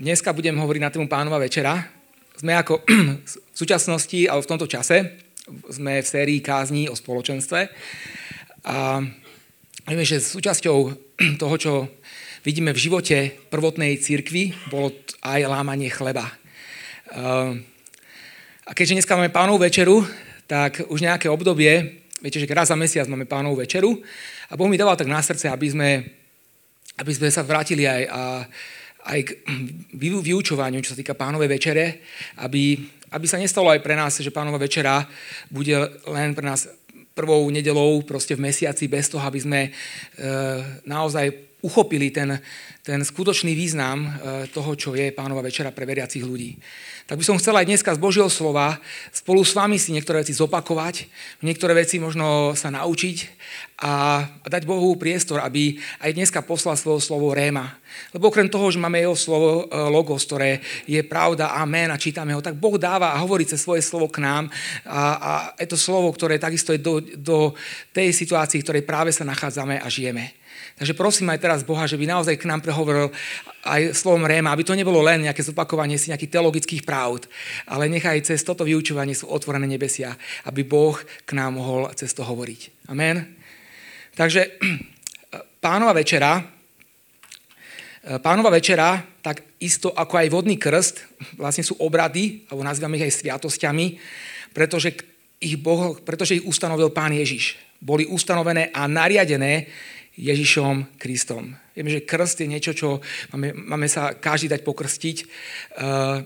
Dneska budem hovoriť na tému pánova večera. Sme ako v súčasnosti, ale v tomto čase, sme v sérii kázní o spoločenstve. A vieme, že súčasťou toho, čo vidíme v živote prvotnej církvy, bolo aj lámanie chleba. A keďže dneska máme pánovú večeru, tak už nejaké obdobie, viete, že raz za mesiac máme pánovú večeru a Boh mi dával tak na srdce, aby sme, aby sme sa vrátili aj, a, aj k vyučovaniu, čo sa týka pánovej večere, aby, aby sa nestalo aj pre nás, že pánova večera bude len pre nás prvou nedelou proste v mesiaci bez toho, aby sme e, naozaj uchopili ten, ten skutočný význam e, toho, čo je pánova večera pre veriacich ľudí. Tak by som chcel aj dneska z Božieho slova spolu s vami si niektoré veci zopakovať, niektoré veci možno sa naučiť a dať Bohu priestor, aby aj dneska poslal svoje slovo Réma. Lebo okrem toho, že máme jeho slovo e, Logos, ktoré je pravda, amen a čítame ho, tak Boh dáva a hovorí cez svoje slovo k nám a, a je to slovo, ktoré takisto je do, do tej situácii, v ktorej práve sa nachádzame a žijeme. Takže prosím aj teraz Boha, že by naozaj k nám prehovoril aj slovom Réma, aby to nebolo len nejaké zopakovanie si nejakých teologických pravd, ale nechaj cez toto vyučovanie sú otvorené nebesia, aby Boh k nám mohol cez to hovoriť. Amen. Takže pánova večera, pánova večera, tak isto ako aj vodný krst, vlastne sú obrady, alebo nazývame ich aj sviatosťami, pretože ich, boh, pretože ich ustanovil pán Ježiš. Boli ustanovené a nariadené Ježišom Kristom. Vieme, že krst je niečo, čo máme, máme sa každý dať pokrstiť, uh,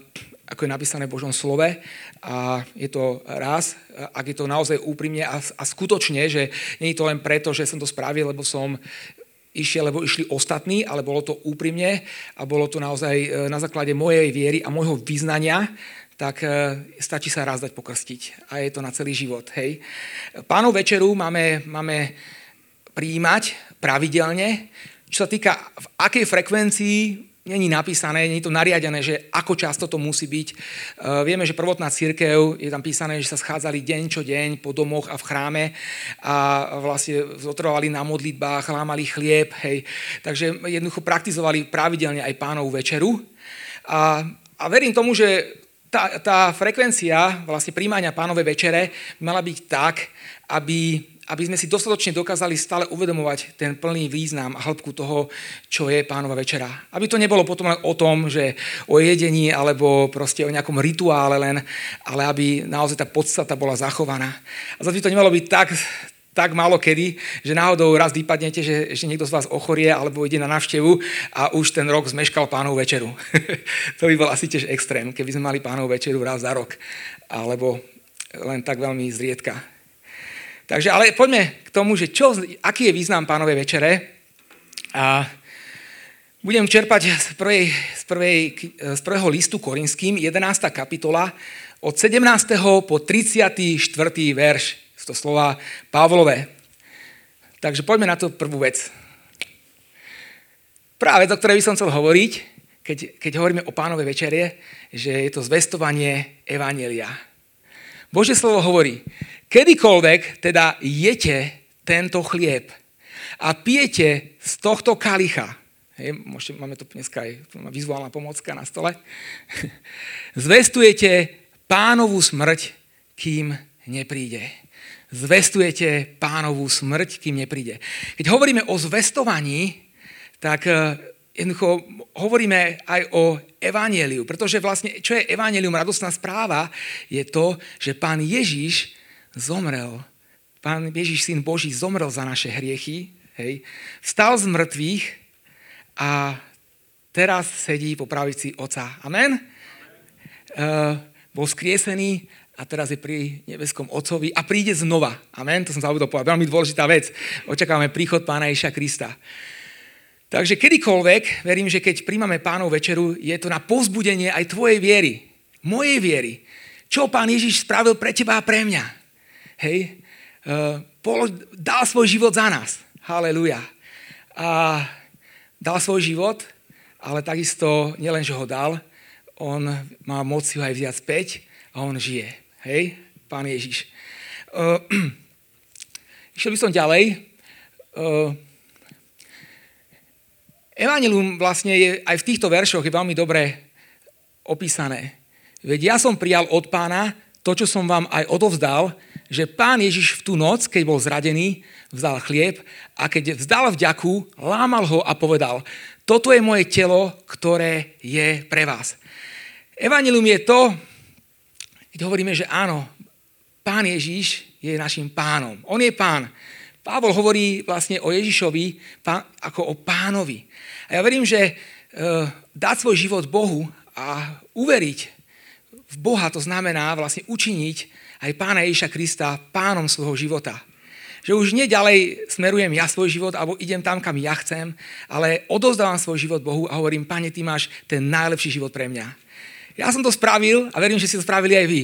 ako je napísané v Božom slove. A je to raz, ak je to naozaj úprimne a, a skutočne, že nie je to len preto, že som to spravil, lebo som išiel, lebo išli ostatní, ale bolo to úprimne a bolo to naozaj e, na základe mojej viery a môjho vyznania, tak stačí sa raz dať pokrstiť. A je to na celý život. Hej. Pánov večeru máme, máme príjmať pravidelne. Čo sa týka v akej frekvencii, není napísané, není to nariadené, že ako často to musí byť. E, vieme, že prvotná církev, je tam písané, že sa schádzali deň čo deň po domoch a v chráme a vlastne zotrovali na modlitbách, lámali chlieb, hej. Takže jednoducho praktizovali pravidelne aj pánovú večeru. A, a verím tomu, že tá, tá frekvencia vlastne príjmania pánovej večere mala byť tak, aby aby sme si dostatočne dokázali stále uvedomovať ten plný význam a hĺbku toho, čo je pánova večera. Aby to nebolo potom len o tom, že o jedení alebo proste o nejakom rituále len, ale aby naozaj tá podstata bola zachovaná. A zase by to nemalo byť tak, tak málo kedy, že náhodou raz vypadnete, že, že niekto z vás ochorie alebo ide na návštevu a už ten rok zmeškal pánovú večeru. to by bol asi tiež extrém, keby sme mali pánovú večeru raz za rok. Alebo len tak veľmi zriedka. Takže ale poďme k tomu, že čo, aký je význam pánovej večere. A budem čerpať z, prvej, z, prvej, z prvého listu Korinským, 11. kapitola, od 17. po 34. verš. Sú to slova Pavlové. Takže poďme na tú prvú vec. Prvá vec, o ktorej by som chcel hovoriť, keď, keď hovoríme o pánovej večerie, že je to zvestovanie Evanielia. Bože slovo hovorí, Kedykoľvek teda jete tento chlieb a pijete z tohto kalicha, hej, môžete, máme to dneska aj vizuálna pomocka na stole, zvestujete pánovú smrť, kým nepríde. Zvestujete pánovú smrť, kým nepríde. Keď hovoríme o zvestovaní, tak eh, jednoducho hovoríme aj o evaníliu, pretože vlastne, čo je evanílium, radostná správa, je to, že pán Ježiš zomrel. Pán Ježiš, Syn Boží, zomrel za naše hriechy, hej, vstal z mŕtvych a teraz sedí po pravici Oca. Amen? Uh, bol skriesený a teraz je pri nebeskom Otcovi a príde znova. Amen? To som zabudol povedať. Veľmi dôležitá vec. Očakávame príchod Pána Ježa Krista. Takže kedykoľvek, verím, že keď príjmame pánov večeru, je to na povzbudenie aj tvojej viery, mojej viery. Čo pán Ježiš spravil pre teba a pre mňa hej, uh, dal svoj život za nás. Haleluja. A dal svoj život, ale takisto nielen, že ho dal, on má moc ho aj vziať späť a on žije. Hej, pán Ježiš. Uh, išiel by som ďalej. Uh, Evangelium vlastne je aj v týchto veršoch je veľmi dobre opísané. Veď ja som prijal od pána to, čo som vám aj odovzdal, že pán Ježiš v tú noc, keď bol zradený, vzal chlieb a keď vzdal vďaku, lámal ho a povedal, toto je moje telo, ktoré je pre vás. Evangelium je to, keď hovoríme, že áno, pán Ježiš je našim pánom. On je pán. Pavol hovorí vlastne o Ježišovi pán, ako o pánovi. A ja verím, že e, dať svoj život Bohu a uveriť v Boha, to znamená vlastne učiniť aj pána Ježiša Krista pánom svojho života. Že už neďalej smerujem ja svoj život alebo idem tam, kam ja chcem, ale odozdávam svoj život Bohu a hovorím, pane, ty máš ten najlepší život pre mňa. Ja som to spravil a verím, že si to spravili aj vy.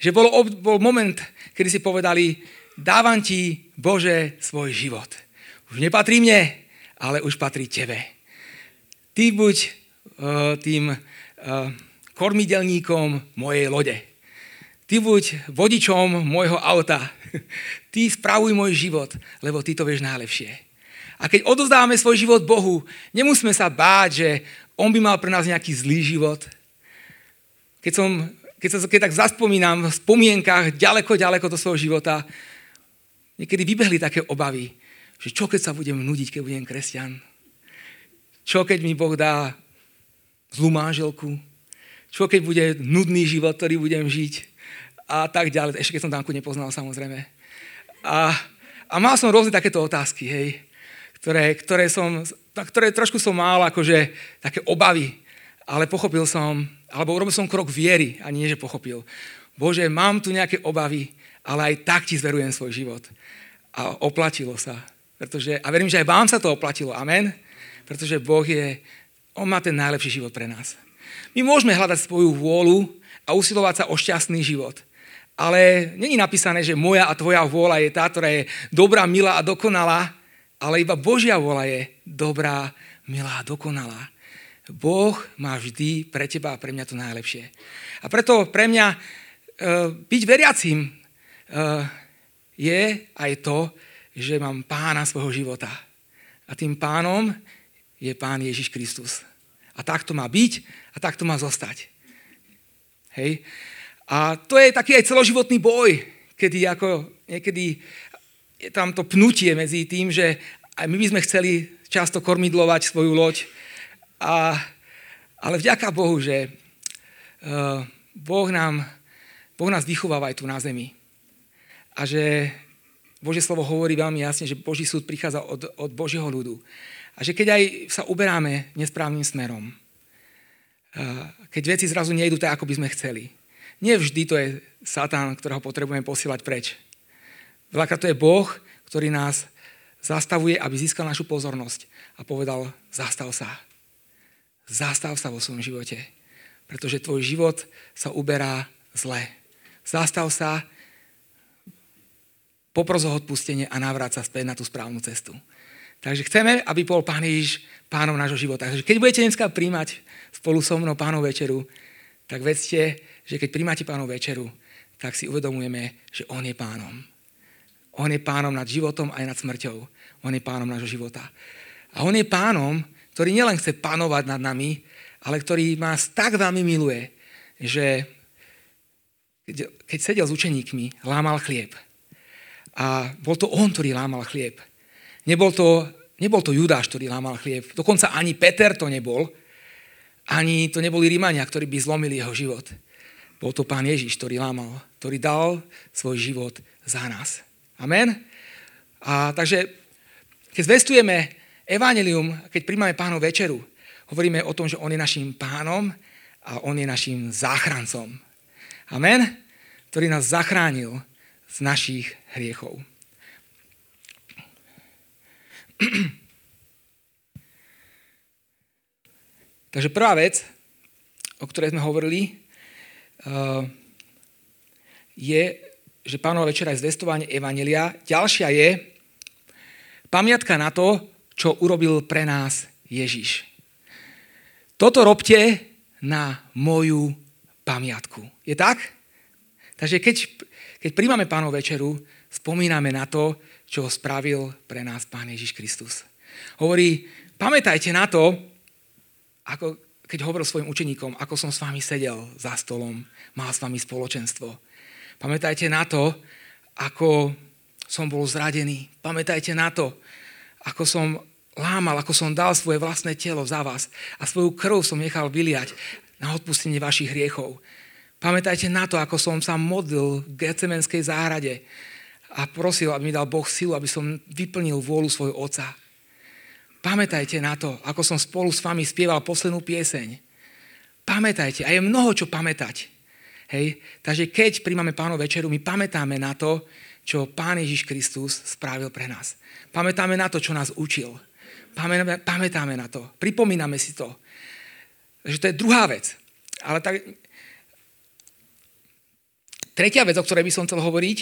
Že bol, bol moment, kedy si povedali, dávam ti, Bože, svoj život. Už nepatrí mne, ale už patrí tebe. Ty buď uh, tým uh, kormidelníkom mojej lode. Ty buď vodičom môjho auta. Ty spravuj môj život, lebo ty to vieš najlepšie. A keď odozdávame svoj život Bohu, nemusíme sa báť, že On by mal pre nás nejaký zlý život. Keď som keď sa keď tak zaspomínam v spomienkach ďaleko, ďaleko do svojho života, niekedy vybehli také obavy, že čo keď sa budem nudiť, keď budem kresťan? Čo keď mi Boh dá zlú manželku? Čo keď bude nudný život, ktorý budem žiť? A tak ďalej. Ešte keď som Danku nepoznal, samozrejme. A, a mal som rôzne takéto otázky, hej, ktoré, ktoré, som, ktoré trošku som mal akože také obavy, ale pochopil som, alebo urobil som krok viery, ani nie, že pochopil. Bože, mám tu nejaké obavy, ale aj tak ti zverujem svoj život. A oplatilo sa. Pretože, a verím, že aj vám sa to oplatilo. Amen. Pretože Boh je, On má ten najlepší život pre nás. My môžeme hľadať svoju vôľu a usilovať sa o šťastný život. Ale není napísané, že moja a tvoja vôľa je tá, ktorá je dobrá, milá a dokonalá, ale iba Božia vôľa je dobrá, milá a dokonalá. Boh má vždy pre teba a pre mňa to najlepšie. A preto pre mňa e, byť veriacím e, je aj to, že mám pána svojho života. A tým pánom je pán Ježiš Kristus. A tak to má byť a tak to má zostať. Hej. A to je taký aj celoživotný boj, kedy ako niekedy je tam to pnutie medzi tým, že aj my by sme chceli často kormidlovať svoju loď, a, ale vďaka Bohu, že uh, boh, nám, boh nás vychováva aj tu na zemi. A že Božie slovo hovorí veľmi jasne, že Boží súd prichádza od, od Božieho ľudu. A že keď aj sa uberáme nesprávnym smerom, uh, keď veci zrazu nejdu tak, ako by sme chceli, nie vždy to je Satan, ktorého potrebujeme posielať preč. Veľakrát to je Boh, ktorý nás zastavuje, aby získal našu pozornosť a povedal, zastav sa. Zastav sa vo svojom živote, pretože tvoj život sa uberá zle. Zastav sa, popros o odpustenie a navráť sa späť na tú správnu cestu. Takže chceme, aby bol Pán Ježiš pánom nášho života. Takže keď budete dneska príjmať spolu so mnou pánov večeru, tak vedzte, že keď príjmate pánov večeru, tak si uvedomujeme, že On je pánom. On je pánom nad životom aj nad smrťou. On je pánom nášho života. A On je pánom, ktorý nielen chce panovať nad nami, ale ktorý nás tak veľmi miluje, že keď sedel s učeníkmi, lámal chlieb. A bol to on, ktorý lámal chlieb. Nebol to, nebol to Judáš, ktorý lámal chlieb. Dokonca ani Peter to nebol. Ani to neboli Rímania, ktorí by zlomili jeho život. Bol to pán Ježiš, ktorý lámal, ktorý dal svoj život za nás. Amen? A takže, keď zvestujeme Evangelium, keď príjmame pánov večeru, hovoríme o tom, že on je našim pánom a on je našim záchrancom. Amen? Ktorý nás zachránil z našich hriechov. Takže prvá vec, o ktorej sme hovorili, je, že pánova večera je zvestovanie Evangelia. Ďalšia je pamiatka na to, čo urobil pre nás Ježiš. Toto robte na moju pamiatku. Je tak? Takže keď, keď príjmame pánov večeru, spomíname na to, čo spravil pre nás Pán Ježiš Kristus. Hovorí, pamätajte na to, ako keď hovoril svojim učeníkom, ako som s vami sedel za stolom, mal s vami spoločenstvo. Pamätajte na to, ako som bol zradený. Pamätajte na to, ako som lámal, ako som dal svoje vlastné telo za vás a svoju krv som nechal vyliať na odpustenie vašich hriechov. Pamätajte na to, ako som sa modlil v Gecemenskej záhrade a prosil, aby mi dal Boh silu, aby som vyplnil vôľu svojho Otca. Pamätajte na to, ako som spolu s vami spieval poslednú pieseň. Pamätajte, a je mnoho čo pamätať. Hej? Takže keď príjmame pánov večeru, my pamätáme na to, čo Pán Ježiš Kristus spravil pre nás. Pamätáme na to, čo nás učil. Pamätáme, pamätáme na to. Pripomíname si to. Takže to je druhá vec. Ale tak... Tretia vec, o ktorej by som chcel hovoriť,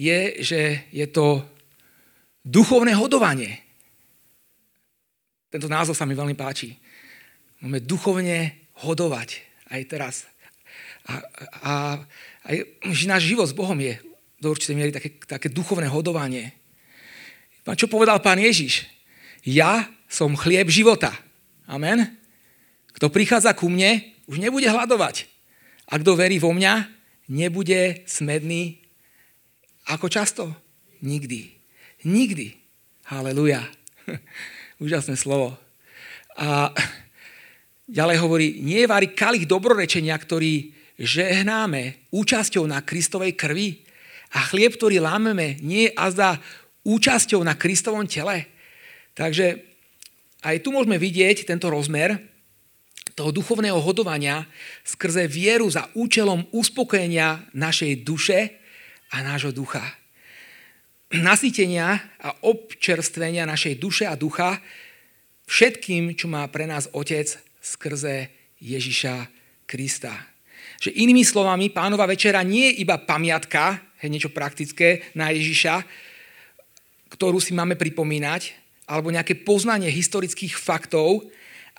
je, že je to duchovné hodovanie. Tento názov sa mi veľmi páči. Máme duchovne hodovať aj teraz. A, a aj náš život s Bohom je do určitej miery také, také duchovné hodovanie. Čo povedal pán Ježiš? Ja som chlieb života. Amen. Kto prichádza ku mne, už nebude hľadovať. A kto verí vo mňa, nebude smedný. Ako často? Nikdy. Nikdy. Haleluja. Úžasné slovo. A ďalej hovorí, nie je vári kalich dobrorečenia, ktorý žehnáme účasťou na Kristovej krvi a chlieb, ktorý lámeme, nie je azda účasťou na Kristovom tele. Takže aj tu môžeme vidieť tento rozmer toho duchovného hodovania skrze vieru za účelom uspokojenia našej duše a nášho ducha nasýtenia a občerstvenia našej duše a ducha všetkým, čo má pre nás Otec skrze Ježiša Krista. Že inými slovami, pánova večera nie je iba pamiatka, je niečo praktické na Ježiša, ktorú si máme pripomínať, alebo nejaké poznanie historických faktov,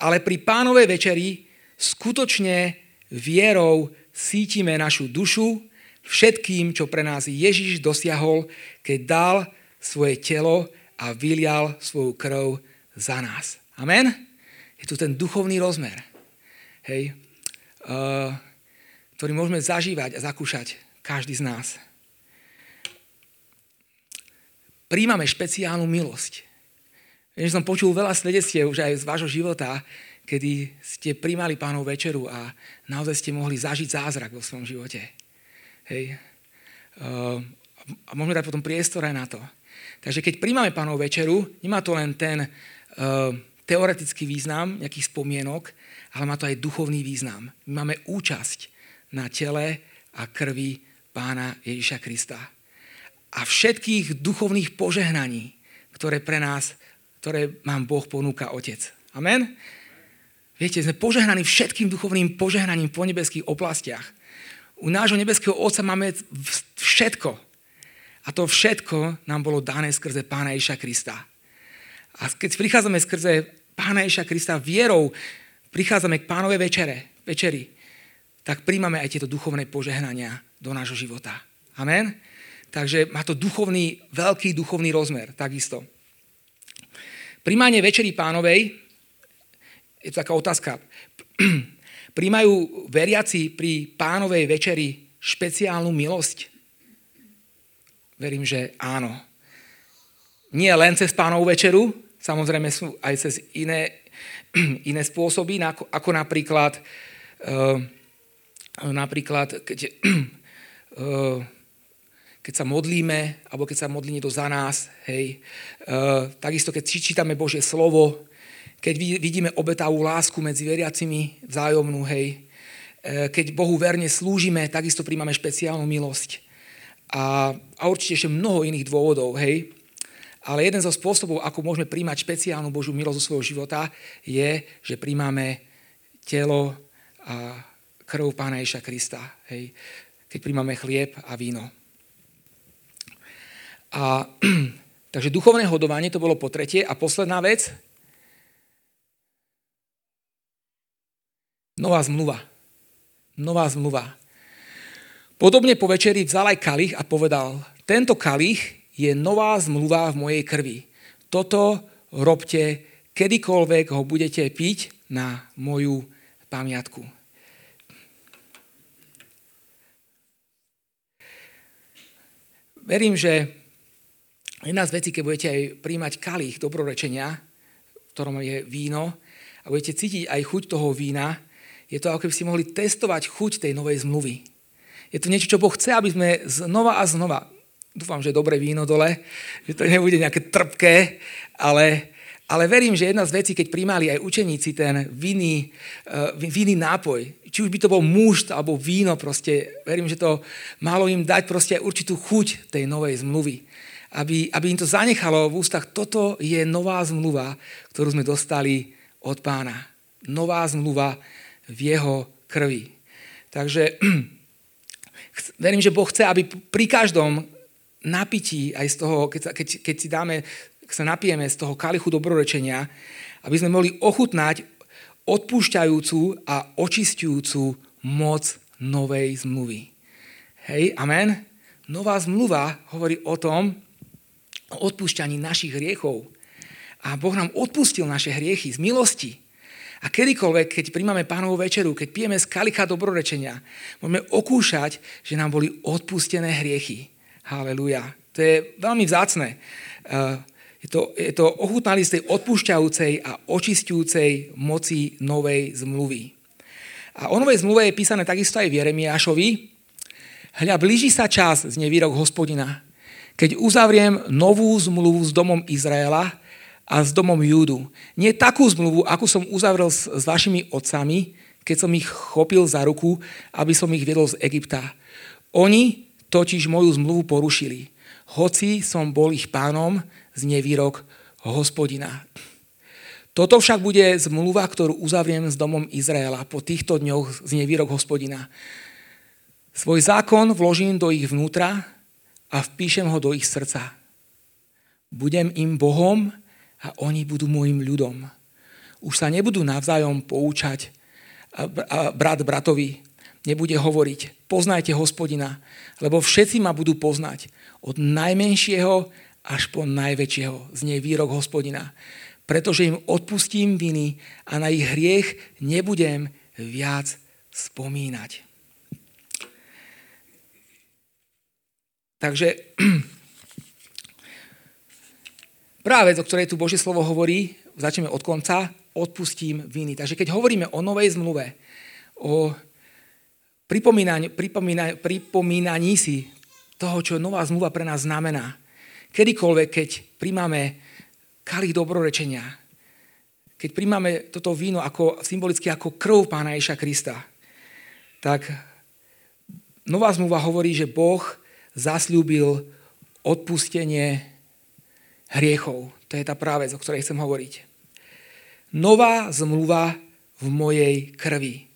ale pri pánovej večeri skutočne vierou cítime našu dušu, všetkým, čo pre nás Ježiš dosiahol, keď dal svoje telo a vylial svoju krv za nás. Amen? Je tu ten duchovný rozmer, hej, uh, ktorý môžeme zažívať a zakúšať každý z nás. Príjmame špeciálnu milosť. Viem, že som počul veľa svedectiev už aj z vášho života, kedy ste príjmali pánov večeru a naozaj ste mohli zažiť zázrak vo svojom živote. Hej. Uh, a môžeme dať potom priestor aj na to. Takže keď príjmame pánov večeru, nemá to len ten uh, teoretický význam nejakých spomienok, ale má to aj duchovný význam. My máme účasť na tele a krvi pána Ježiša Krista. A všetkých duchovných požehnaní, ktoré pre nás, ktoré nám Boh ponúka Otec. Amen? Viete, sme požehnaní všetkým duchovným požehnaním po nebeských oblastiach u nášho nebeského Otca máme všetko. A to všetko nám bolo dané skrze Pána Ježa Krista. A keď prichádzame skrze Pána Ježa Krista vierou, prichádzame k Pánovej večere, večeri, tak príjmame aj tieto duchovné požehnania do nášho života. Amen? Takže má to duchovný, veľký duchovný rozmer, takisto. Príjmanie večery pánovej, je to taká otázka, Príjmajú veriaci pri pánovej večeri špeciálnu milosť? Verím, že áno. Nie len cez pánovú večeru, samozrejme sú aj cez iné, iné spôsoby, ako napríklad, uh, napríklad keď, uh, keď sa modlíme, alebo keď sa modlí niekto za nás, hej. Uh, takisto, keď čítame Božie slovo, keď vidíme obetavú lásku medzi veriacimi vzájomnú, hej, e, keď Bohu verne slúžime, takisto príjmame špeciálnu milosť. A, a určite ešte mnoho iných dôvodov, hej. Ale jeden zo spôsobov, ako môžeme príjmať špeciálnu Božiu milosť zo svojho života, je, že príjmame telo a krv Pána Ježa Krista. Hej. Keď príjmame chlieb a víno. A, takže duchovné hodovanie to bolo po tretie. A posledná vec, Nová zmluva. Nová zmluva. Podobne po večeri vzal aj kalich a povedal, tento kalich je nová zmluva v mojej krvi. Toto robte, kedykoľvek ho budete piť na moju pamiatku. Verím, že jedna z vecí, keď budete aj príjmať kalich dobrorečenia, v ktorom je víno, a budete cítiť aj chuť toho vína, je to ako keby si mohli testovať chuť tej novej zmluvy. Je to niečo, čo Boh chce, aby sme znova a znova, dúfam, že dobré víno dole, že to nebude nejaké trpké, ale, ale verím, že jedna z vecí, keď primali aj učeníci ten vinný, uh, vinný nápoj, či už by to bol muž alebo víno, proste, verím, že to malo im dať proste aj určitú chuť tej novej zmluvy. Aby, aby im to zanechalo v ústach, toto je nová zmluva, ktorú sme dostali od pána. Nová zmluva v jeho krvi. Takže verím, že Boh chce, aby pri každom napití, aj z toho, keď, keď, keď si dáme, keď sa napijeme z toho kalichu dobrorečenia, aby sme mohli ochutnať odpúšťajúcu a očistujúcu moc novej zmluvy. Hej, amen? Nová zmluva hovorí o tom, o odpúšťaní našich hriechov. A Boh nám odpustil naše hriechy z milosti. A kedykoľvek, keď príjmame pánovú večeru, keď pijeme z kalicha dobrorečenia, môžeme okúšať, že nám boli odpustené hriechy. Haleluja. To je veľmi vzácne. Uh, je to, je to ochutnali z tej odpúšťajúcej a očistujúcej moci novej zmluvy. A o novej zmluve je písané takisto aj v Jeremiášovi. Hľa, blíži sa čas z nevýrok hospodina, keď uzavriem novú zmluvu s domom Izraela a s domom Júdu. Nie takú zmluvu, akú som uzavrel s, s vašimi otcami, keď som ich chopil za ruku, aby som ich viedol z Egypta. Oni totiž moju zmluvu porušili. Hoci som bol ich pánom, z nevýrok hospodina. Toto však bude zmluva, ktorú uzavriem s domom Izraela po týchto dňoch z nevýrok hospodina. Svoj zákon vložím do ich vnútra a vpíšem ho do ich srdca. Budem im Bohom a oni budú môjim ľudom. Už sa nebudú navzájom poučať brat bratovi nebude hovoriť, poznajte hospodina, lebo všetci ma budú poznať, od najmenšieho až po najväčšieho. Znie výrok hospodina. Pretože im odpustím viny a na ich hriech nebudem viac spomínať. Takže prvá vec, o ktorej tu Božie slovo hovorí, začneme od konca, odpustím viny. Takže keď hovoríme o novej zmluve, o pripomínaní, pripomínaní, pripomínaní si toho, čo nová zmluva pre nás znamená, kedykoľvek, keď príjmame kalich dobrorečenia, keď príjmame toto víno ako, symbolicky ako krv pána Ježa Krista, tak nová zmluva hovorí, že Boh zasľúbil odpustenie hriechov. To je tá práve, o ktorej chcem hovoriť. Nová zmluva v mojej krvi.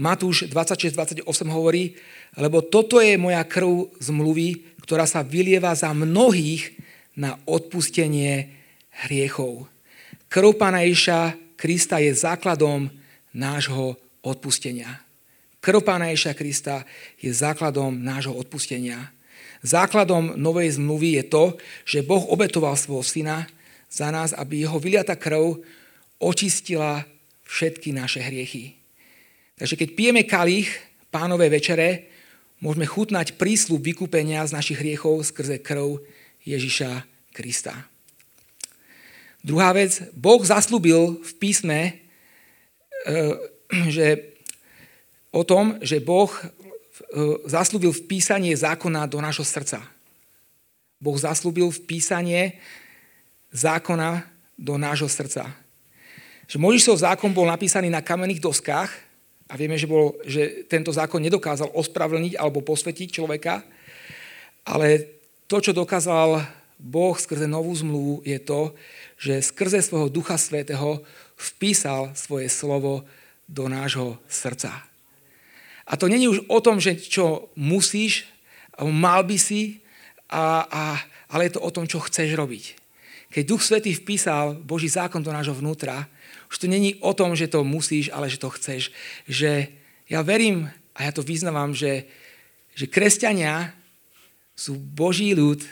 Matúš 26.28 hovorí, lebo toto je moja krv zmluvy, ktorá sa vylieva za mnohých na odpustenie hriechov. Krv Pána Ježa Krista je základom nášho odpustenia. Krv Pána Ježa Krista je základom nášho odpustenia. Základom novej zmluvy je to, že Boh obetoval svojho syna za nás, aby jeho vyliata krv očistila všetky naše hriechy. Takže keď pijeme kalich pánové večere, môžeme chutnať prísľub vykúpenia z našich hriechov skrze krv Ježiša Krista. Druhá vec, Boh zaslúbil v písme e, že o tom, že Boh zaslúbil v písanie zákona do nášho srdca. Boh zaslúbil v písanie zákona do nášho srdca. Že Možišov zákon bol napísaný na kamenných doskách, a vieme, že, bol, že tento zákon nedokázal ospravedlniť alebo posvetiť človeka, ale to, čo dokázal Boh skrze novú zmluvu, je to, že skrze svojho Ducha Svetého vpísal svoje slovo do nášho srdca. A to není už o tom, že čo musíš, mal by si, a, a, ale je to o tom, čo chceš robiť. Keď Duch Svetý vpísal Boží zákon do nášho vnútra, už to není o tom, že to musíš, ale že to chceš. Že ja verím a ja to vyznávam, že, že kresťania sú Boží ľud,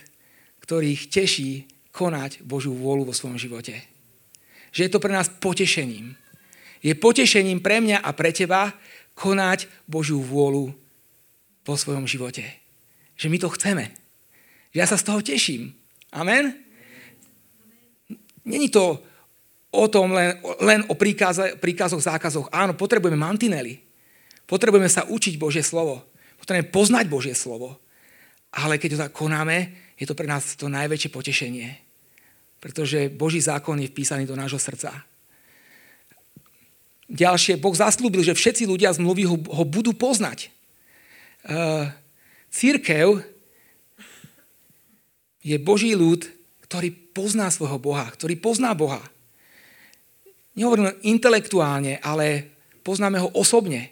ktorých teší konať Božiu vôľu vo svojom živote. Že je to pre nás potešením. Je potešením pre mňa a pre teba konať Božiu vôľu vo svojom živote. Že my to chceme. Ja sa z toho teším. Amen? Není to o tom len, len o príkaze, príkazoch, zákazoch. Áno, potrebujeme mantinely. Potrebujeme sa učiť Božie slovo. Potrebujeme poznať Božie slovo. Ale keď to tak konáme, je to pre nás to najväčšie potešenie. Pretože Boží zákon je vpísaný do nášho srdca. Ďalšie, Boh zaslúbil, že všetci ľudia z mluvy ho, ho budú poznať. Uh, církev je Boží ľud, ktorý pozná svojho Boha, ktorý pozná Boha. Nehovorím intelektuálne, ale poznáme ho osobne.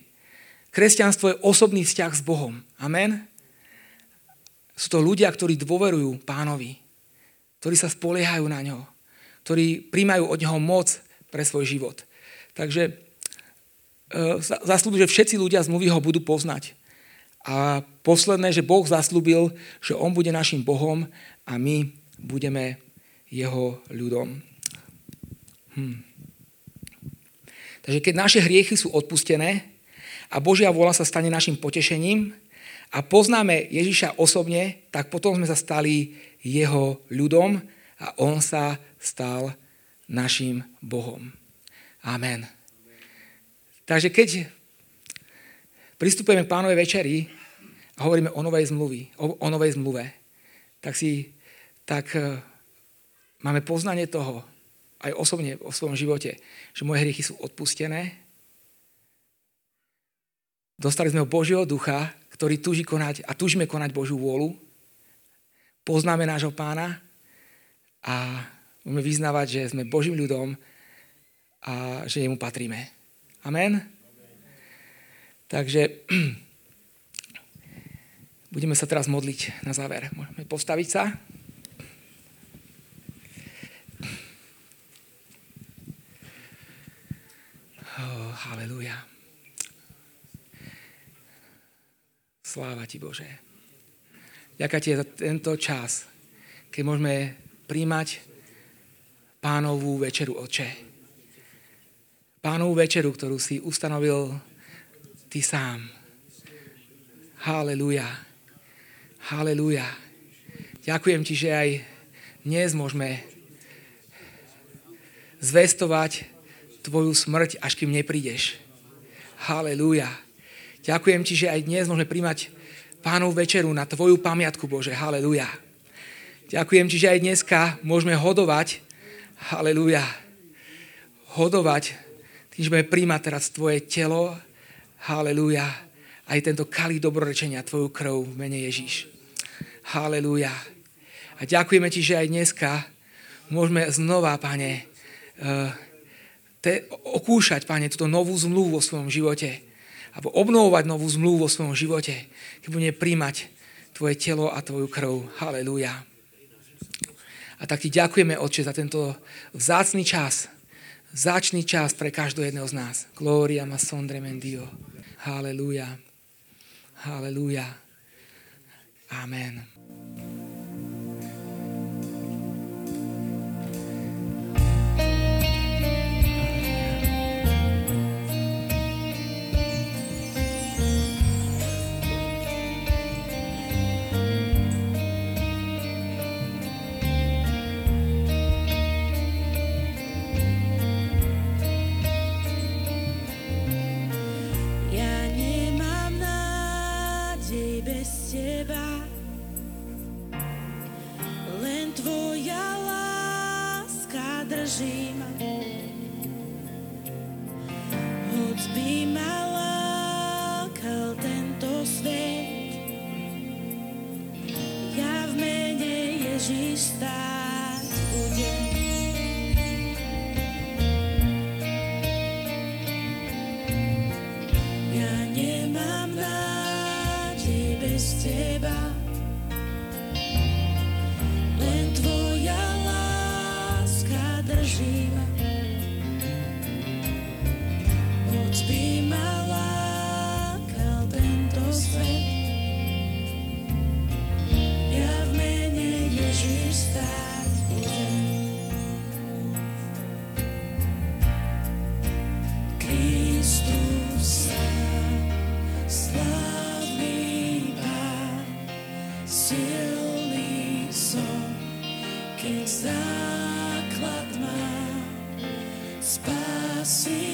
Kresťanstvo je osobný vzťah s Bohom. Amen? Sú to ľudia, ktorí dôverujú pánovi, ktorí sa spoliehajú na ňo, ktorí príjmajú od neho moc pre svoj život. Takže zaslúbil, že všetci ľudia zmluvy ho budú poznať. A posledné, že Boh zaslúbil, že on bude našim Bohom a my budeme jeho ľudom. Hm. Takže keď naše hriechy sú odpustené a Božia vôľa sa stane našim potešením a poznáme Ježiša osobne, tak potom sme sa stali jeho ľudom a on sa stal našim Bohom. Amen. Takže keď pristupujeme k pánovej večeri a hovoríme o novej, zmluvy, o, o novej zmluve, tak si tak e, máme poznanie toho, aj osobne o svojom živote, že moje hriechy sú odpustené. Dostali sme ho Božieho ducha, ktorý túži konať a túžime konať Božiu vôľu. Poznáme nášho pána a budeme vyznávať, že sme Božím ľudom a že jemu patríme. Amen? Takže budeme sa teraz modliť na záver. Môžeme postaviť sa. Oh, haleluja. Sláva ti, Bože. Ďakujem ti za tento čas, keď môžeme príjmať pánovú večeru, Oče. Pánovú večeru, ktorú si ustanovil ty sám. Haleluja. Haleluja. Ďakujem ti, že aj dnes môžeme zvestovať tvoju smrť, až kým neprídeš. Halelúja. Ďakujem ti, že aj dnes môžeme príjmať pánov večeru na tvoju pamiatku, Bože. Halelúja. Ďakujem ti, že aj dneska môžeme hodovať. Halelúja. Hodovať že budeme príjmať teraz tvoje telo. Halelúja. Aj tento kalí dobrorečenia, tvoju krv v mene Ježíš. Halelúja. A ďakujeme ti, že aj dneska môžeme znova, pane, uh, te, okúšať, Pane, túto novú zmluvu vo svojom živote. Alebo obnovovať novú zmluvu vo svojom živote, keď bude príjmať Tvoje telo a Tvoju krv. Halelúja. A tak Ti ďakujeme, Otče, za tento vzácný čas, vzácný čas pre každého jedného z nás. Gloria ma sondre mendio. Halelúja. Halelúja. Amen. silný som, keď základ má spasí.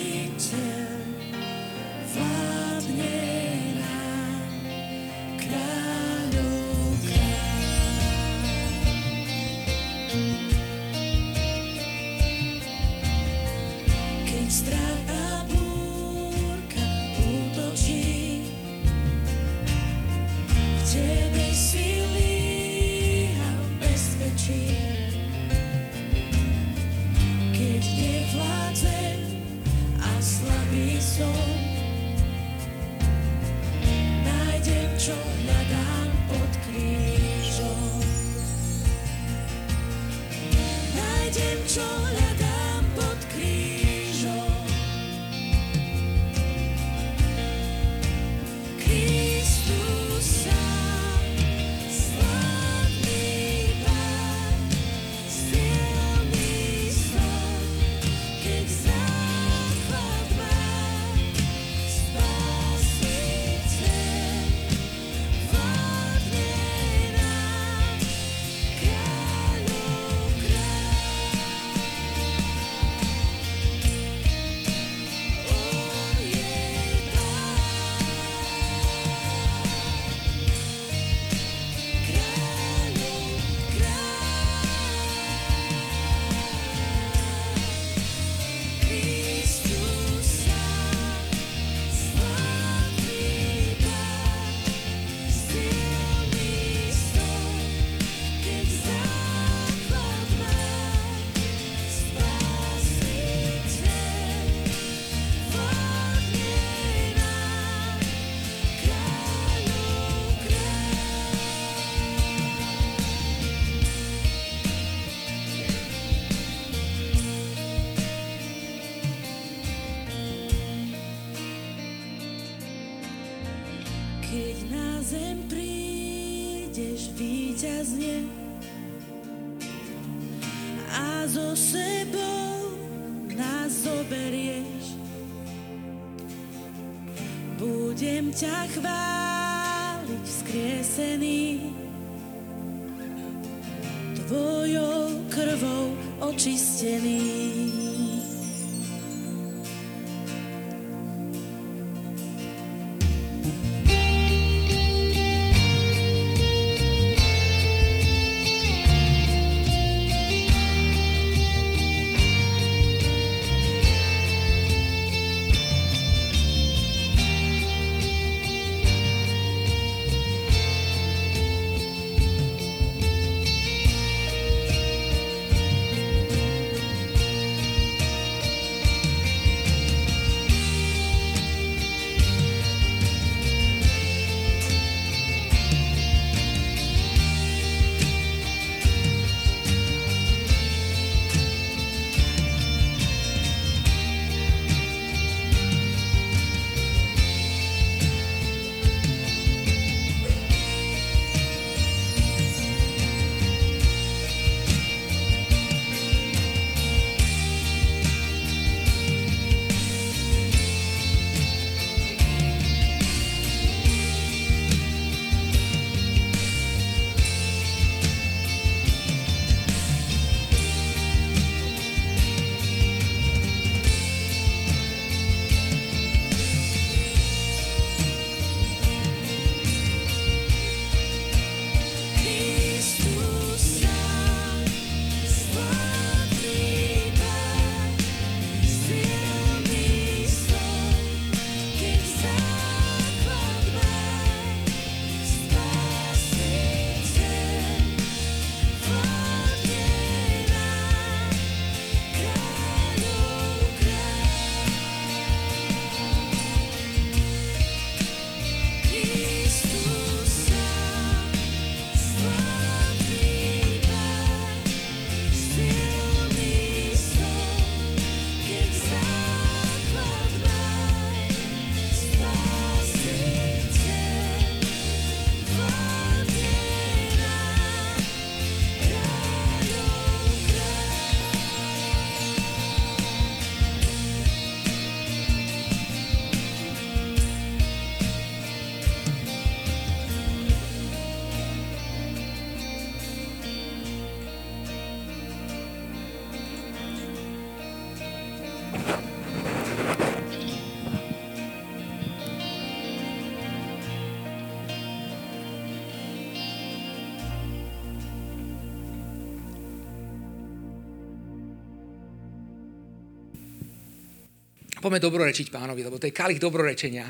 Poďme dobrorečiť pánovi, lebo to je kalich dobrorečenia.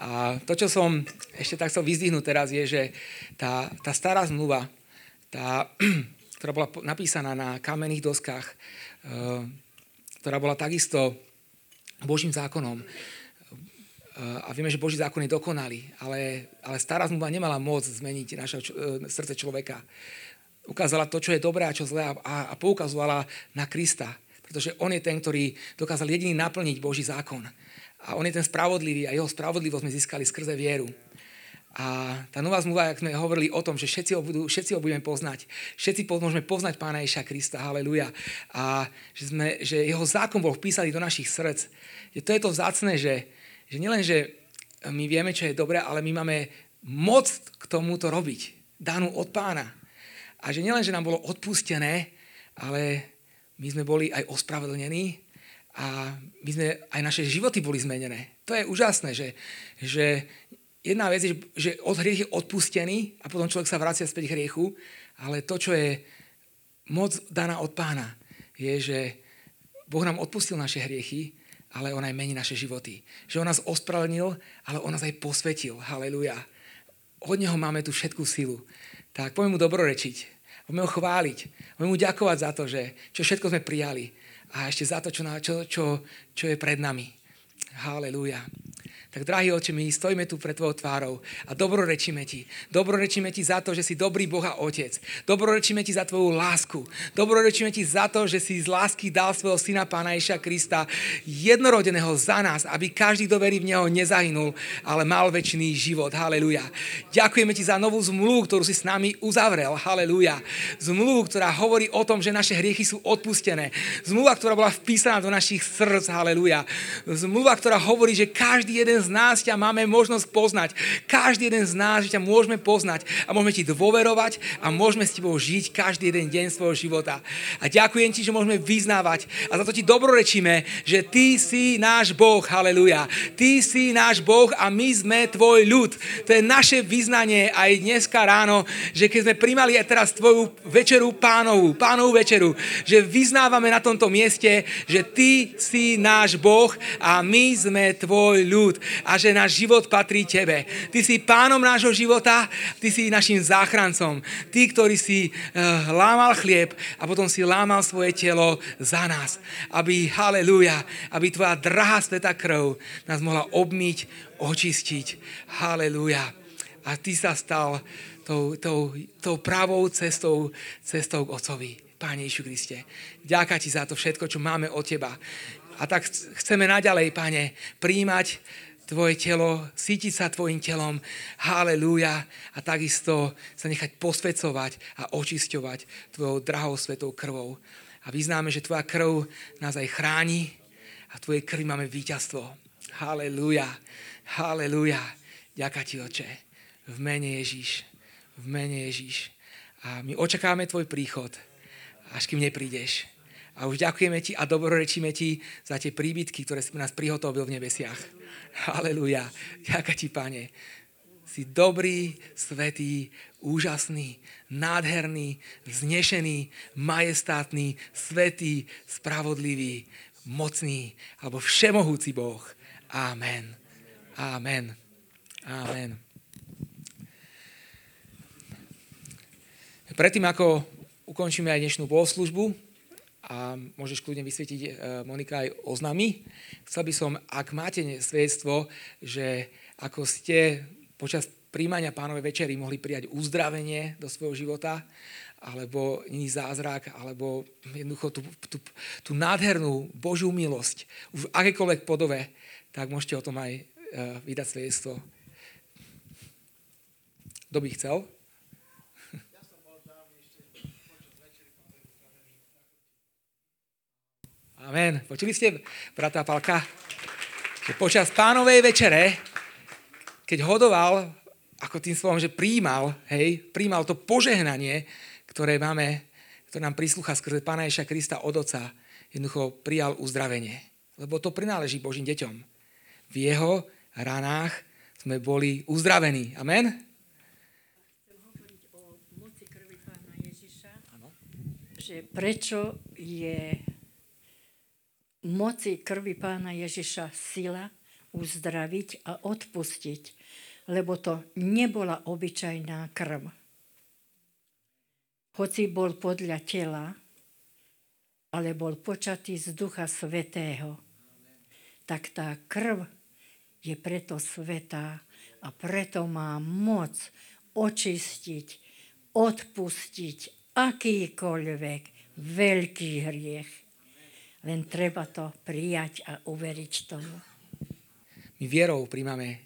A to, čo som ešte tak chcel vyzdvihnúť teraz, je, že tá, tá stará zmluva, tá, ktorá bola napísaná na kamenných doskách, eh, ktorá bola takisto Božím zákonom, eh, a vieme, že Boží zákon je dokonalý, ale, ale stará zmluva nemala moc zmeniť naše eh, srdce človeka. Ukázala to, čo je dobré a čo zlé a, a poukazovala na Krista, pretože on je ten, ktorý dokázal jediný naplniť Boží zákon. A on je ten spravodlivý a jeho spravodlivosť sme získali skrze vieru. A tá nová zmluva, ak sme hovorili o tom, že všetci ho, budú, všetci ho budeme poznať, všetci môžeme poznať Pána Ježa Krista, haleluja. A že, sme, že jeho zákon bol vpísaný do našich srdc. Je to je to vzácne, že, že nielen, že my vieme, čo je dobré, ale my máme moc k tomuto robiť, danú od pána. A že nielen, že nám bolo odpustené, ale my sme boli aj ospravedlnení a my sme, aj naše životy boli zmenené. To je úžasné, že, že jedna vec je, že od hriech je odpustený a potom človek sa vracia späť k hriechu, ale to, čo je moc daná od pána, je, že Boh nám odpustil naše hriechy, ale On aj mení naše životy. Že On nás ospravedlnil, ale On nás aj posvetil. Haleluja. Od Neho máme tu všetku silu. Tak poďme mu dobrorečiť. Poďme ho chváliť. Poďme mu ďakovať za to, že čo všetko sme prijali. A ešte za to, čo, čo, čo, čo je pred nami. Halelúja. Tak, drahý oče, my stojíme tu pred tvojou tvárou a dobrorečíme ti. Dobrorečíme ti za to, že si dobrý Boh a Otec. Dobrorečíme ti za tvoju lásku. Dobrorečíme ti za to, že si z lásky dal svojho syna Pána Ježa Krista jednorodeného za nás, aby každý, kto verí v Neho, nezahynul, ale mal väčší život. Haleluja. Ďakujeme ti za novú zmluvu, ktorú si s nami uzavrel. Haleluja. Zmluvu, ktorá hovorí o tom, že naše hriechy sú odpustené. Zmluva, ktorá bola vpísaná do našich srdc. Haleluja. Zmluva, ktorá hovorí, že každý jeden nás ťa máme možnosť poznať. Každý jeden z nás, že ťa môžeme poznať a môžeme ti dôverovať a môžeme s tebou žiť každý jeden deň svojho života. A ďakujem ti, že môžeme vyznávať a za to ti dobrorečíme, že ty si náš Boh, haleluja. Ty si náš Boh a my sme tvoj ľud. To je naše vyznanie aj dneska ráno, že keď sme primali aj teraz tvoju večeru pánovú, pánovú večeru, že vyznávame na tomto mieste, že ty si náš Boh a my sme tvoj ľud a že náš život patrí tebe. Ty si pánom nášho života, ty si našim záchrancom. Ty, ktorý si uh, lámal chlieb a potom si lámal svoje telo za nás. Aby, haleluja, aby tvoja drahá sveta krv nás mohla obmyť, očistiť. Haleluja. A ty sa stal tou, tou, tou pravou cestou, cestou k Otcovi. Páne Ježišu Kriste, ďaká ti za to všetko, čo máme od teba. A tak chceme naďalej, Pane, príjmať tvoje telo, sítiť sa tvojim telom, halleluja, a takisto sa nechať posvecovať a očisťovať tvojou drahou svetou krvou. A vyznáme, že tvoja krv nás aj chráni a v tvojej krvi máme víťazstvo. Halleluja, halleluja. Ďaká ti, oče, v mene Ježíš, v mene Ježíš. A my očakáme tvoj príchod, až kým neprídeš. A už ďakujeme ti a dobrorečíme ti za tie príbytky, ktoré si nás prihotovil v nebesiach. Halelujá. Ďaká ti, pane. Si dobrý, svetý, úžasný, nádherný, vznešený, majestátny, svetý, spravodlivý, mocný alebo všemohúci Boh. Amen. Amen. Amen. Predtým, ako ukončíme aj dnešnú bohoslužbu, a môžeš kľudne vysvietiť e, Monika aj oznamy. Chcel by som, ak máte svedectvo, že ako ste počas príjmania pánovej večery mohli prijať uzdravenie do svojho života, alebo iný zázrak, alebo jednoducho tú, tú, tú nádhernú Božiu milosť v akékoľvek podobe, tak môžete o tom aj e, vydať svedectvo. Kto by chcel? Amen. Počuli ste, brata Palka? Že počas pánovej večere, keď hodoval, ako tým slovom, že príjmal, hej, príjmal to požehnanie, ktoré máme, ktoré nám prislúcha skrze Pána Ježa Krista od Oca, jednoducho prijal uzdravenie. Lebo to prináleží Božím deťom. V jeho ranách sme boli uzdravení. Amen? že prečo je moci krvi pána Ježiša sila uzdraviť a odpustiť, lebo to nebola obyčajná krv. Hoci bol podľa tela, ale bol počatý z Ducha Svetého, tak tá krv je preto svetá a preto má moc očistiť, odpustiť akýkoľvek veľký hriech len treba to prijať a uveriť tomu. My vierou príjmame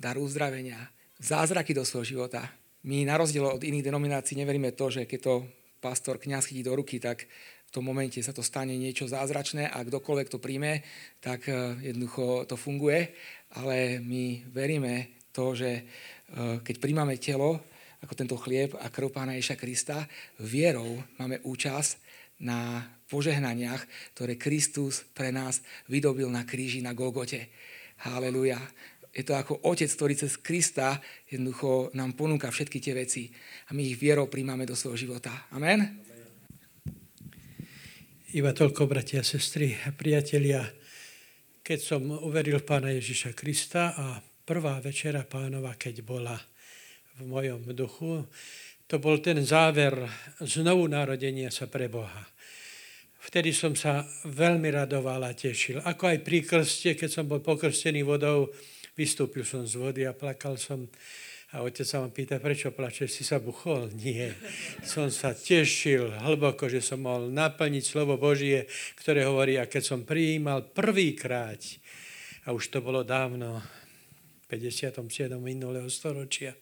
dar uzdravenia, zázraky do svojho života. My na rozdiel od iných denominácií neveríme to, že keď to pastor, kňaz chytí do ruky, tak v tom momente sa to stane niečo zázračné a kdokoľvek to príjme, tak e, jednoducho to funguje. Ale my veríme to, že e, keď príjmame telo, ako tento chlieb a krv Pána Ježa Krista, vierou máme účasť na požehnaniach, ktoré Kristus pre nás vydobil na kríži na Golgote. Haleluja. Je to ako Otec, ktorý cez Krista jednoducho nám ponúka všetky tie veci a my ich vierou príjmame do svojho života. Amen? Iba toľko, bratia sestry a priatelia, keď som uveril Pána Ježiša Krista a prvá večera pánova, keď bola v mojom duchu, to bol ten záver znovu narodenia sa pre Boha. Vtedy som sa veľmi radoval a tešil. Ako aj pri krste, keď som bol pokrstený vodou, Vystúpil som z vody a plakal som. A otec sa ma pýta, prečo plačeš, si sa buchol? Nie. Som sa tešil hlboko, že som mohol naplniť slovo Božie, ktoré hovorí, a keď som prijímal prvýkrát, a už to bolo dávno, 57. minulého storočia,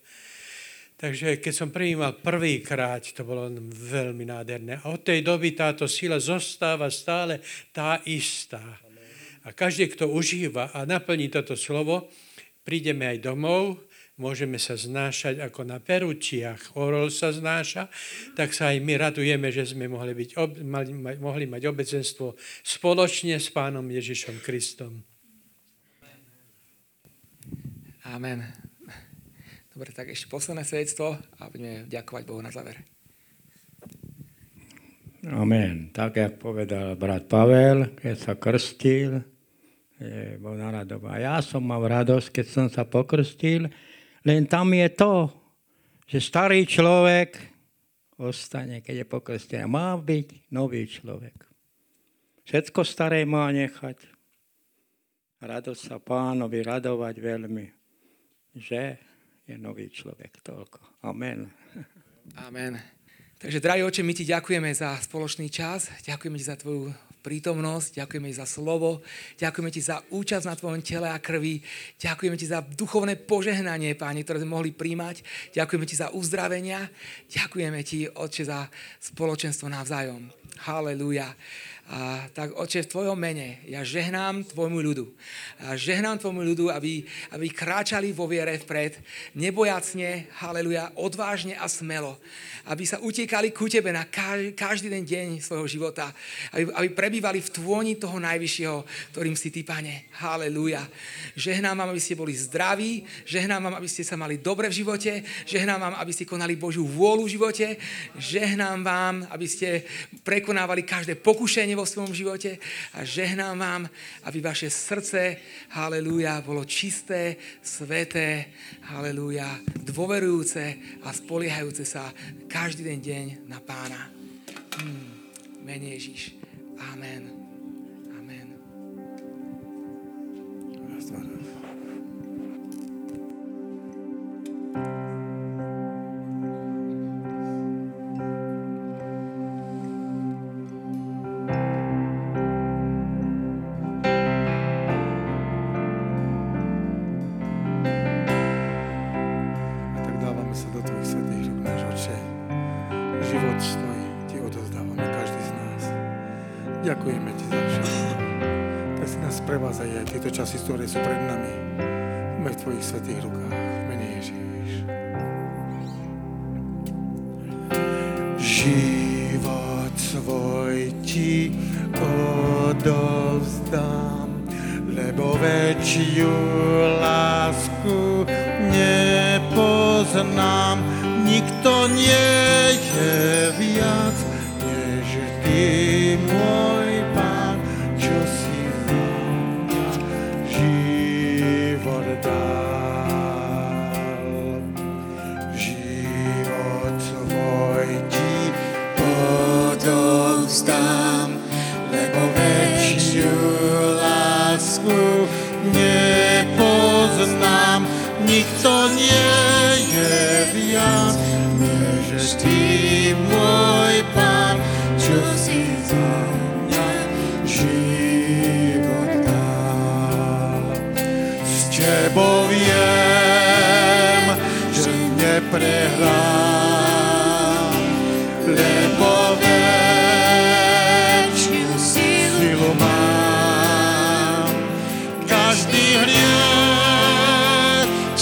Takže keď som prijímal prvýkrát, to bolo veľmi nádherné. A od tej doby táto sila zostáva stále tá istá. A každý, kto užíva a naplní toto slovo, prídeme aj domov, môžeme sa znášať ako na peručiach. Orol sa znáša, tak sa aj my radujeme, že sme mohli, byť, mohli mať obecenstvo spoločne s Pánom Ježišom Kristom. Amen. Dobre, tak ešte posledné svedectvo a budeme ďakovať Bohu na záver. Amen. Tak, jak povedal brat Pavel, keď sa krstil, je bola radová. Ja som mal radosť, keď som sa pokrstil, len tam je to, že starý človek ostane, keď je pokrstený. Má byť nový človek. Všetko staré má nechať. Radosť sa pánovi radovať veľmi. Že? Je nový človek. Toľko. Amen. Amen. Takže, drahý oče, my ti ďakujeme za spoločný čas, ďakujeme ti za tvoju prítomnosť, ďakujeme ti za slovo, ďakujeme ti za účasť na tvojom tele a krvi, ďakujeme ti za duchovné požehnanie, páni, ktoré sme mohli príjmať, ďakujeme ti za uzdravenia, ďakujeme ti, oče, za spoločenstvo navzájom. Halelúja. A tak, oče, v Tvojom mene ja žehnám Tvojmu ľudu. A žehnám Tvojmu ľudu, aby, aby kráčali vo viere vpred, nebojacne, haleluja, odvážne a smelo. Aby sa utiekali ku Tebe na každý, den deň svojho života. Aby, aby prebývali v tvoni toho najvyššieho, ktorým si Ty, Pane. Haleluja. Žehnám vám, aby ste boli zdraví, žehnám vám, aby ste sa mali dobre v živote, žehnám vám, aby ste konali Božiu vôľu v živote, žehnám vám, aby ste prekonávali každé pokušenie vo svojom živote a žehnám vám, aby vaše srdce, halleluja, bolo čisté, sveté, halleluja, dôverujúce a spoliehajúce sa každý den deň na pána. Hmm. Mene Ježíš. Amen. Amen. Raz, Ďakujeme Ti za všetko. Tak si nás prevádzajú aj tieto časy, ktoré sú pred nami. Sme v Tvojich svetých rukách. Mene Ježiš. Život svoj Ti odovzdám, lebo väčšiu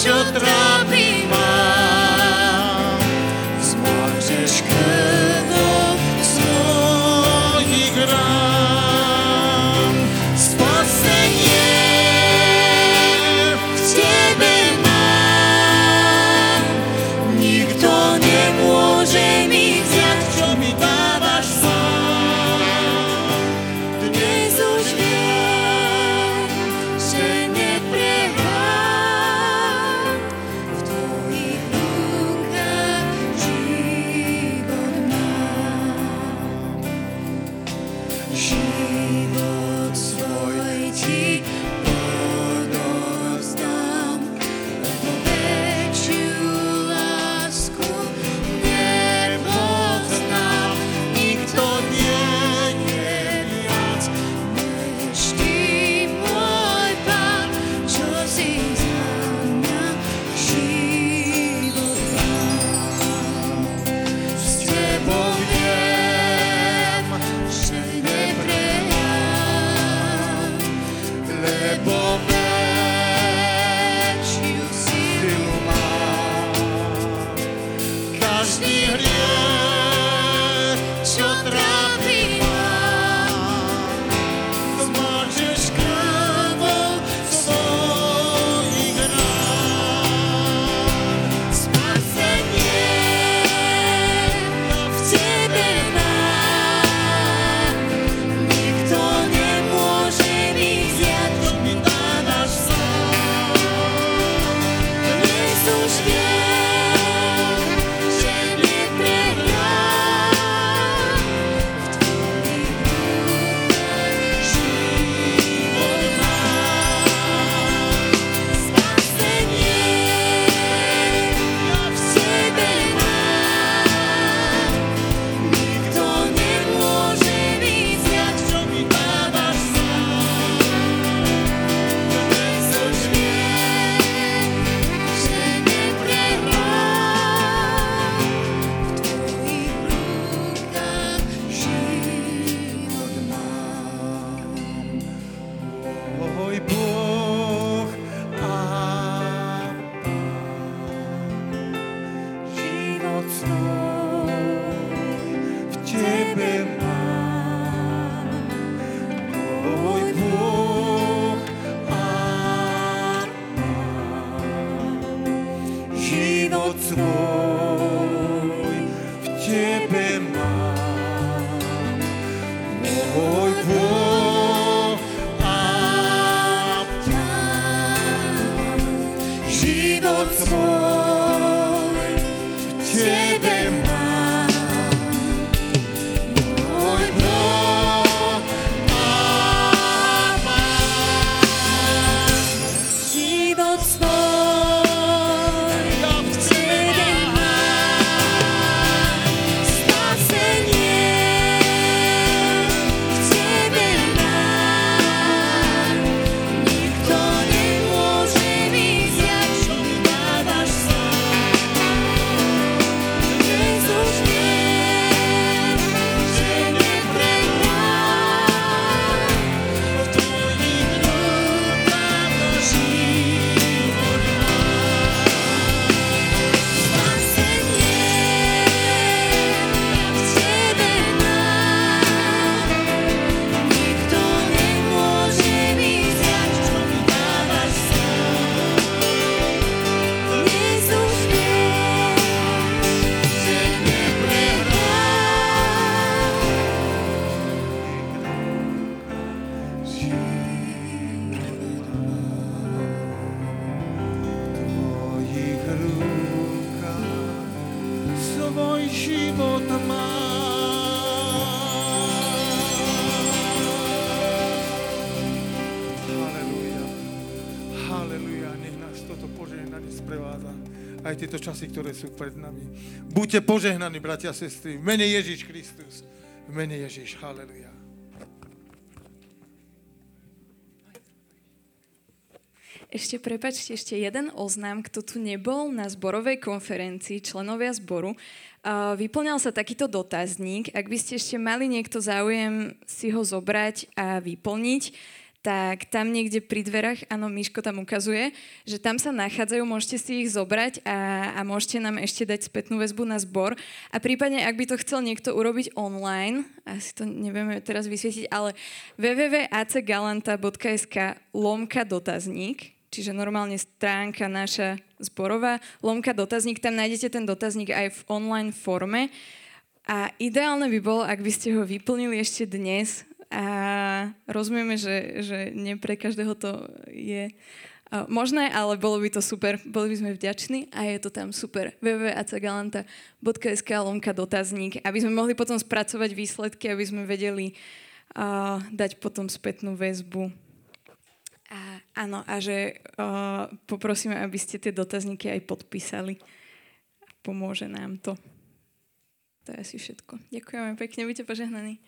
viem, toto požehnanie sprevádza. Aj tieto časy, ktoré sú pred nami. Buďte požehnaní, bratia a sestry. V mene Ježiš Kristus. V mene Ježiš. Halelujá. Ešte prepačte, ešte jeden oznám, kto tu nebol na zborovej konferencii, členovia zboru. Vyplňal sa takýto dotazník. Ak by ste ešte mali niekto záujem si ho zobrať a vyplniť, tak tam niekde pri dverách, áno, Miško tam ukazuje, že tam sa nachádzajú, môžete si ich zobrať a, a môžete nám ešte dať spätnú väzbu na zbor. A prípadne, ak by to chcel niekto urobiť online, asi to nevieme teraz vysvietiť, ale www.acgalanta.sk lomka dotazník, čiže normálne stránka naša zborová, lomka dotazník, tam nájdete ten dotazník aj v online forme. A ideálne by bolo, ak by ste ho vyplnili ešte dnes a rozumieme, že, že nie pre každého to je možné, ale bolo by to super, boli by sme vďační a je to tam super. www.acagalanta.sk lomka dotazník, aby sme mohli potom spracovať výsledky, aby sme vedeli uh, dať potom spätnú väzbu. A, áno, a že uh, poprosíme, aby ste tie dotazníky aj podpísali. Pomôže nám to. To je asi všetko. Ďakujeme pekne, buďte požehnaní.